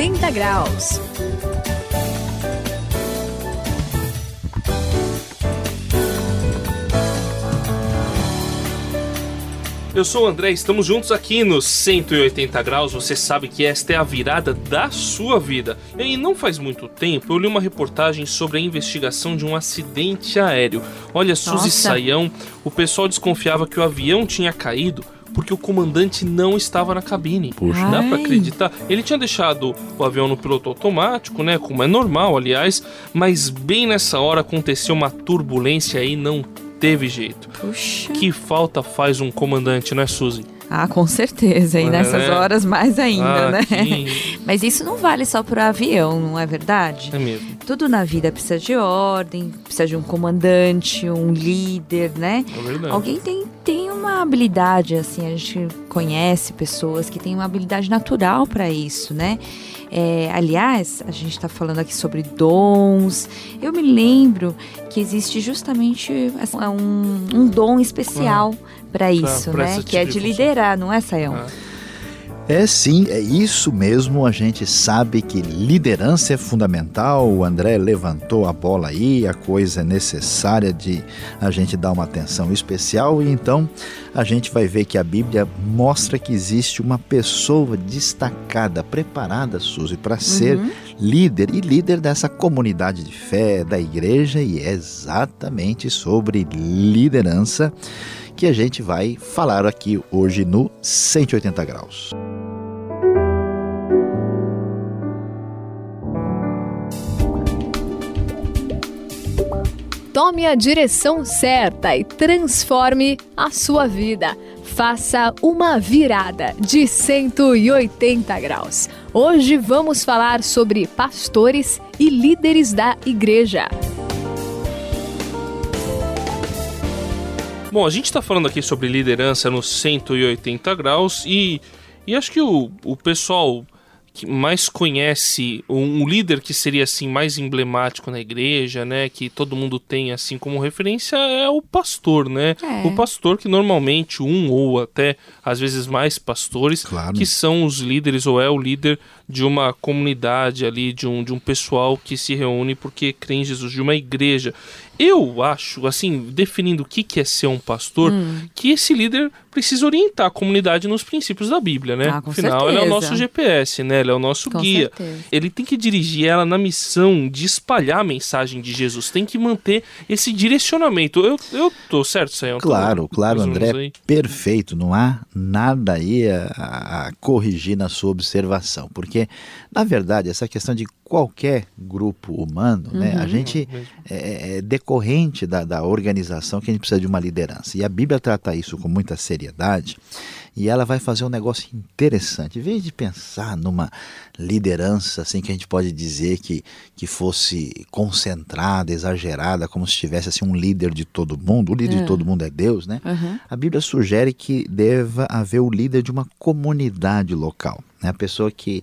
180 graus. Eu sou o André, estamos juntos aqui no 180 graus. Você sabe que esta é a virada da sua vida. E não faz muito tempo eu li uma reportagem sobre a investigação de um acidente aéreo. Olha, Suzy Nossa. Saião, o pessoal desconfiava que o avião tinha caído porque o comandante não estava na cabine. Puxa. Dá pra Ai. acreditar? Ele tinha deixado o avião no piloto automático, né? Como é normal, aliás, mas bem nessa hora aconteceu uma turbulência e não teve jeito. Puxa. Que falta faz um comandante, não é, Suzy? Ah, com certeza. E É. nessas horas mais ainda, Ah, né? que- Mas isso não vale só para avião, não é verdade? É mesmo. Tudo na vida precisa de ordem, precisa de um comandante, um líder, né? É verdade. Alguém tem, tem uma habilidade, assim, a gente conhece pessoas que têm uma habilidade natural para isso, né? É, aliás, a gente está falando aqui sobre dons. Eu me lembro que existe justamente assim, um, um dom especial para isso, né? Que é tipo de liderar, não é, Sayão? É sim, é isso mesmo. A gente sabe que liderança é fundamental. O André levantou a bola aí, a coisa é necessária de a gente dar uma atenção especial. E então a gente vai ver que a Bíblia mostra que existe uma pessoa destacada, preparada, Suzy, para ser Uhum. líder e líder dessa comunidade de fé, da igreja. E é exatamente sobre liderança que a gente vai falar aqui hoje no 180 graus. Tome a direção certa e transforme a sua vida. Faça uma virada de 180 graus. Hoje vamos falar sobre pastores e líderes da igreja. Bom, a gente está falando aqui sobre liderança no 180 graus e, e acho que o, o pessoal que mais conhece um, um líder que seria assim mais emblemático na igreja, né, que todo mundo tem assim como referência é o pastor, né? É. O pastor que normalmente um ou até às vezes mais pastores que são os líderes ou é o líder de uma comunidade ali, de um, de um pessoal que se reúne porque crê em Jesus, de uma igreja. Eu acho, assim, definindo o que que é ser um pastor, Hum. que esse líder precisa orientar a comunidade nos princípios da Bíblia, né? Ah, com Afinal, ele é o certeza. nosso GPS, né? Ele é o nosso Com guia. certeza. Ele tem que dirigir ela na missão de espalhar a mensagem de Jesus. Tem que manter esse direcionamento. Eu, eu tô certo, Sayão? Tô Claro, claro, ou menos André, aí? perfeito. Não há nada aí a, a corrigir na sua observação, porque na verdade essa questão de qualquer grupo humano, né, a Uhum. gente é, é decorrente da, da organização que a gente precisa de uma liderança. E a Bíblia trata isso com muita seriedade. E ela vai fazer um negócio interessante. Em vez de pensar numa liderança assim que a gente pode dizer que, que fosse concentrada, exagerada, como se tivesse assim um líder de todo mundo, o líder É. de todo mundo é Deus, né? Uhum. A Bíblia sugere que deva haver o líder de uma comunidade local, né? A pessoa que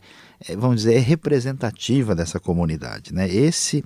vamos dizer é representativa dessa comunidade, né? Esse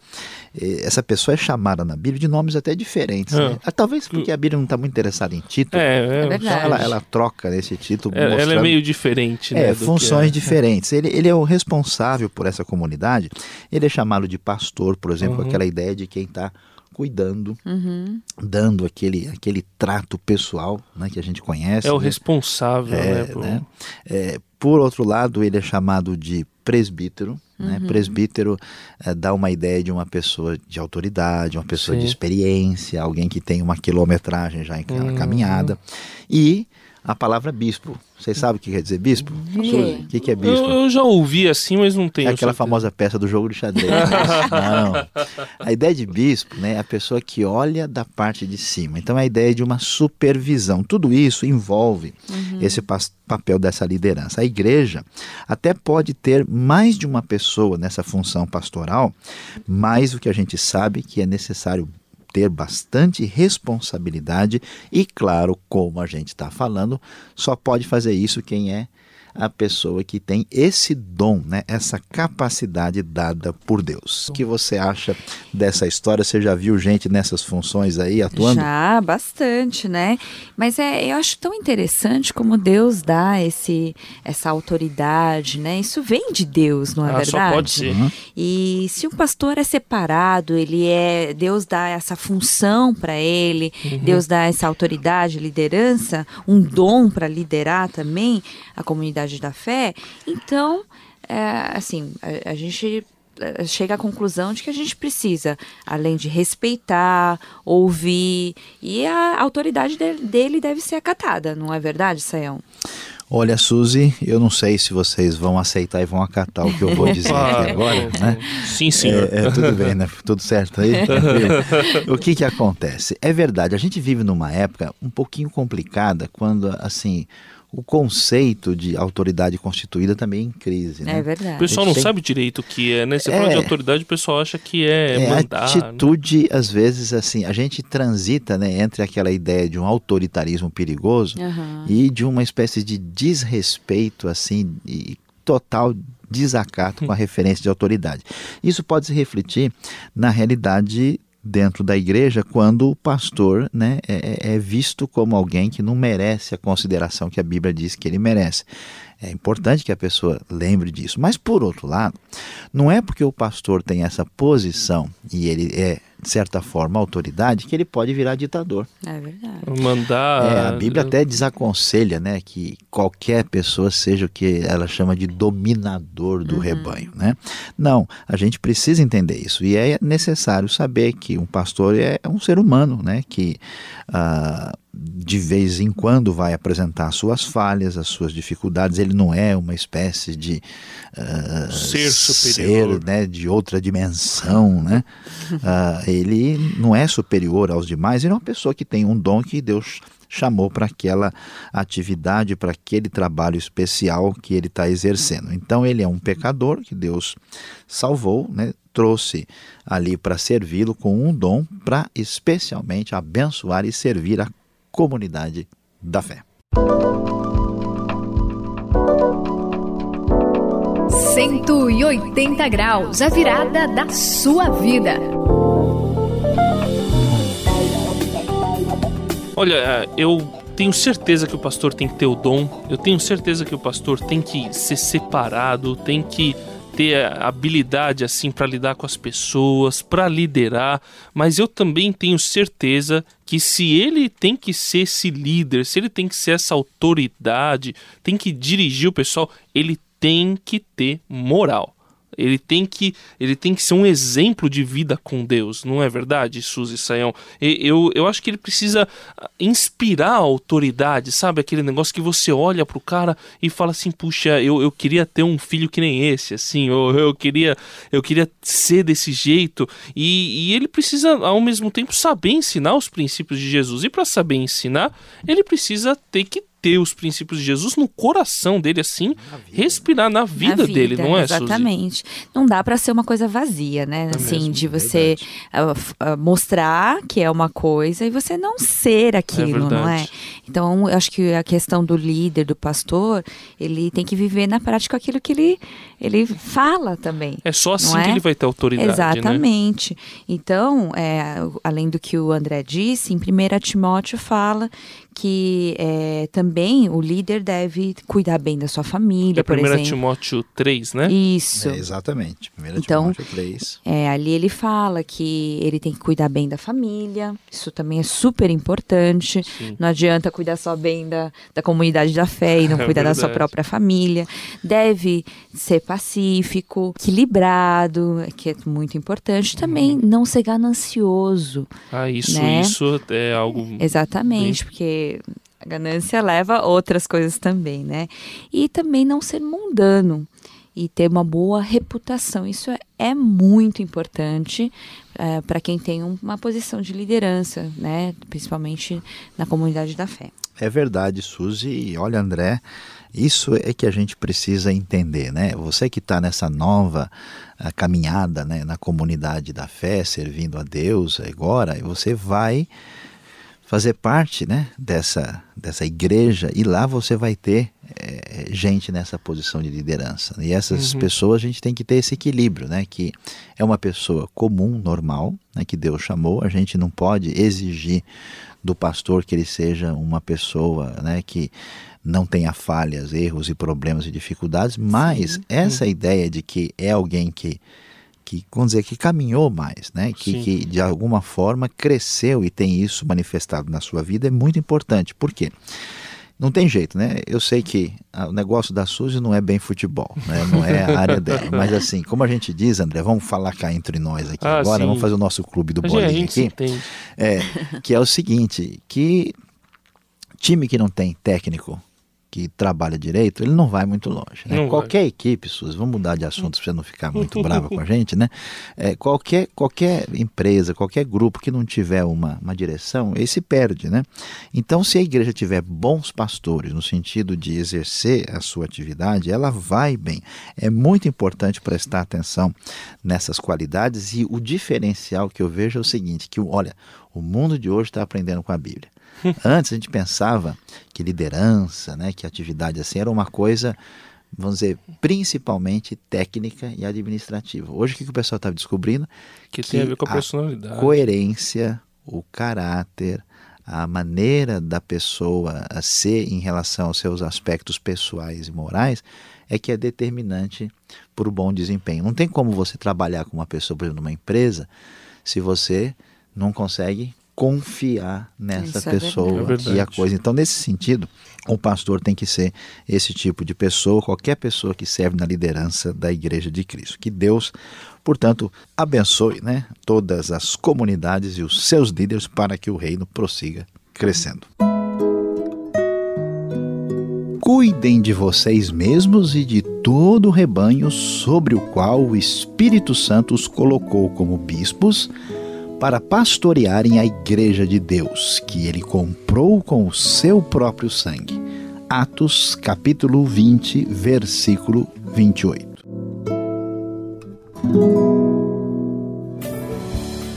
eh, essa pessoa é chamada na Bíblia de nomes até diferentes, É. né? Ah, Talvez porque a Bíblia não está muito interessada em título. É, é, então verdade. ela, ela troca esse título. É, ela é meio diferente, né? é, funções é. diferentes. Ele, ele é o responsável por essa comunidade. Ele é chamado de pastor, por exemplo, Uhum. aquela ideia de quem está cuidando, Uhum. dando aquele, aquele trato pessoal né, que a gente conhece. É o né? responsável, É, né? por- né? É, por outro lado, ele é chamado de presbítero. Né? Uhum. Presbítero é, dá uma ideia de uma pessoa de autoridade, uma pessoa de Sim. experiência, alguém que tem uma quilometragem já em Uhum. caminhada. E a palavra bispo. Vocês sabem o que quer dizer bispo? O que, que é bispo? Eu, eu já ouvi assim, mas não tenho. É aquela certeza. famosa peça do jogo de xadrez. Não. A ideia de bispo né, é a pessoa que olha da parte de cima. Então é a ideia de uma supervisão. Tudo isso envolve Uhum. esse papel dessa liderança. A igreja até pode ter mais de uma pessoa nessa função pastoral, mas o que a gente sabe que é necessário ter bastante responsabilidade e, claro, como a gente está falando, só pode fazer isso quem é a pessoa que tem esse dom, né, essa capacidade dada por Deus. O que você acha dessa história? Você já viu gente nessas funções aí atuando? Já, bastante, né? Mas é, eu acho tão interessante como Deus dá esse, essa autoridade, né? Isso vem de Deus, não é ah, verdade? Só pode ser. Uhum. E se um pastor é separado, ele é Deus dá essa função para ele, uhum. Deus dá essa autoridade, liderança, um dom para liderar também a comunidade da fé. Então, é, assim, a, a gente é, chega à conclusão de que a gente precisa, além de respeitar, ouvir, e a autoridade dele deve ser acatada, não é verdade, Sayão? Olha, Suzy, eu não sei se vocês vão aceitar e vão acatar o que eu vou dizer aqui agora, né? Sim, senhor. É, é, tudo bem, né? Tudo certo aí? o que que acontece? É verdade, a gente vive numa época um pouquinho complicada quando, assim, o conceito de autoridade constituída também em crise. Né? É verdade. O pessoal não tem... sabe direito o que é, né? Você é, fala de autoridade, o pessoal acha que é, é mandar. Atitude, né? às vezes, assim, a gente transita né, entre aquela ideia de um autoritarismo perigoso uhum. e de uma espécie de desrespeito, assim, e total desacato com a referência de autoridade. Isso pode se refletir na realidade dentro da igreja quando o pastor né, é, é, é, visto como alguém que não merece a consideração que a Bíblia diz que ele merece. É importante que a pessoa lembre disso. Mas, por outro lado, não é porque o pastor tem essa posição e ele é, certa forma, autoridade que ele pode virar ditador. É verdade. Mandar. É, a Bíblia até desaconselha né, que qualquer pessoa seja o que ela chama de dominador do uhum. rebanho. Né? Não, a gente precisa entender isso. E é necessário saber que um pastor é um ser humano, né? Que. Uh, de vez em quando vai apresentar suas falhas, as suas dificuldades. Ele não é uma espécie de uh, ser superior, ser, né, de outra dimensão, né? Uh, ele não é superior aos demais. Ele é uma pessoa que tem um dom que Deus chamou para aquela atividade, para aquele trabalho especial que ele está exercendo. Então ele é um pecador que Deus salvou, né? trouxe ali para servi-lo com um dom para especialmente abençoar e servir a comunidade da fé. Cento e oitenta graus, a virada da sua vida. Olha, é, eu tenho certeza que o pastor tem que ter o dom, eu tenho certeza que o pastor tem que ser separado, tem que ter habilidade assim para lidar com as pessoas, para liderar, mas eu também tenho certeza que se ele tem que ser esse líder, se ele tem que ser essa autoridade, tem que dirigir o pessoal, ele tem que ter moral. Ele tem que ele tem que ser um exemplo de vida com Deus, não é verdade, Suzy Saião? Eu, eu acho que ele precisa ah, inspirar a autoridade, sabe? Aquele negócio que você olha pro cara e fala assim, puxa, eu, eu queria ter um filho que nem esse, assim, ou eu queria, eu queria ser desse jeito. E, e ele precisa, ao mesmo tempo, saber ensinar os princípios de Jesus. E para saber ensinar, ele precisa ter que ter os princípios de Jesus no coração dele, assim, na respirar na vida, na vida, dele, não é, Exatamente. Suzy? Não dá para ser uma coisa vazia, né? É assim, mesmo, de você uh, uh, mostrar que é uma coisa e você não ser aquilo, é não é? Então, eu acho que a questão do líder, do pastor, ele tem que viver na prática aquilo que ele, ele fala também. É só assim é? que ele vai ter autoridade, né? Exatamente. Né? Então, é, além do que o André disse, em 1 Timóteo fala que é, também o líder deve cuidar bem da sua família, é por exemplo. 1 Timóteo 3, né? Isso. É, exatamente, 1 então, Timóteo 3. É, ali ele fala que ele tem que cuidar bem da família, isso também é super importante. Sim. Não adianta cuidar só bem da, da comunidade da fé e não é cuidar da sua própria família. Deve ser pacífico, equilibrado, que é muito importante. Também uhum. não ser ganancioso. Ah, isso, né? isso é algo... Exatamente, bem... porque a ganância leva outras coisas também, né? E também não ser mundano e ter uma boa reputação. Isso é, é muito importante é, para quem tem uma posição de liderança, né? Principalmente na comunidade da fé. É verdade, Suzy. E olha, André, isso é que a gente precisa entender, né? Você que está nessa nova uh, caminhada né, na comunidade da fé, servindo a Deus agora, você vai fazer parte né, dessa, dessa igreja e lá você vai ter é, gente nessa posição de liderança. E essas uhum. pessoas a gente tem que ter esse equilíbrio, né? Que é uma pessoa comum, normal, né, que Deus chamou. A gente não pode exigir do pastor que ele seja uma pessoa né, que não tenha falhas, erros e problemas e dificuldades, mas Sim. essa Sim. ideia de que é alguém que que, vamos dizer, que caminhou mais, né? Que, que, de alguma forma cresceu e tem isso manifestado na sua vida é muito importante. Por quê? Não tem jeito, né? Eu sei que o negócio da Suzy não é bem futebol, né? não é a área dela. Mas assim, como a gente diz, André, vamos falar cá entre nós aqui ah, agora, sim. vamos fazer o nosso clube do bolinho aqui. É, que é o seguinte, que time que não tem técnico que trabalha direito, ele não vai muito longe. Né? Qualquer vai. equipe, Suzy, vamos mudar de assunto para você não ficar muito brava com a gente, né? É, qualquer, qualquer empresa, qualquer grupo que não tiver uma, uma direção, ele se perde, né? Então, se a igreja tiver bons pastores, no sentido de exercer a sua atividade, ela vai bem. É muito importante prestar atenção nessas qualidades e o diferencial que eu vejo é o seguinte, que, olha, o mundo de hoje está aprendendo com a Bíblia. Antes a gente pensava que liderança, né, que atividade assim era uma coisa, vamos dizer, principalmente técnica e administrativa. Hoje o que, que o pessoal está descobrindo? Que, que, tem a ver com a personalidade. A coerência, o caráter, a maneira da pessoa ser em relação aos seus aspectos pessoais e morais é que é determinante para o bom desempenho. Não tem como você trabalhar com uma pessoa, por exemplo, numa empresa, se você não consegue confiar nessa Isso é pessoa é e a coisa. Então, nesse sentido, o pastor tem que ser esse tipo de pessoa, qualquer pessoa que serve na liderança da Igreja de Cristo. Que Deus, portanto, abençoe né, todas as comunidades e os seus líderes para que o reino prossiga crescendo. Cuidem de vocês mesmos e de todo o rebanho sobre o qual o Espírito Santo os colocou como bispos para pastorearem a igreja de Deus, que ele comprou com o seu próprio sangue. Atos capítulo 20, versículo 28.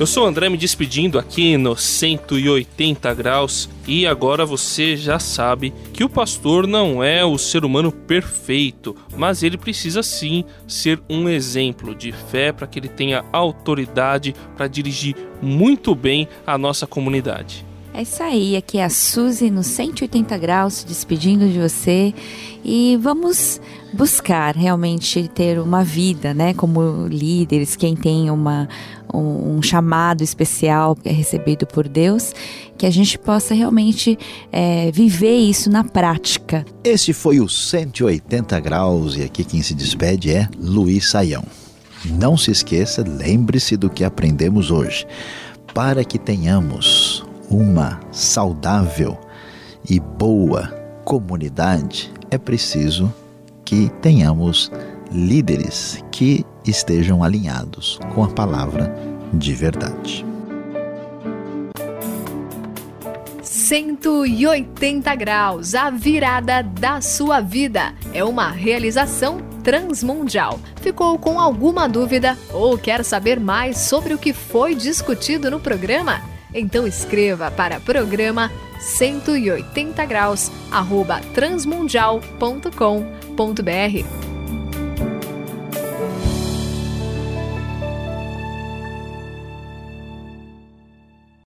Eu sou o André me despedindo aqui no 180 graus e agora você já sabe que o pastor não é o ser humano perfeito, mas ele precisa sim ser um exemplo de fé para que ele tenha autoridade para dirigir muito bem a nossa comunidade. É isso aí, aqui é a Suzy no 180 graus, despedindo de você e vamos buscar realmente ter uma vida, né, como líderes, quem tem uma, um, chamado especial é recebido por Deus, que a gente possa realmente é, viver isso na prática. Esse foi o 180 graus e aqui quem se despede é Luiz Saião. Não se esqueça, lembre-se do que aprendemos hoje. Para que tenhamos uma saudável e boa comunidade, é preciso que tenhamos líderes que estejam alinhados com a palavra de verdade. 180 graus, a virada da sua vida. É uma realização transmundial. Ficou com alguma dúvida ou quer saber mais sobre o que foi discutido no programa? Então escreva para programa 180 graus arroba transmundial.com.br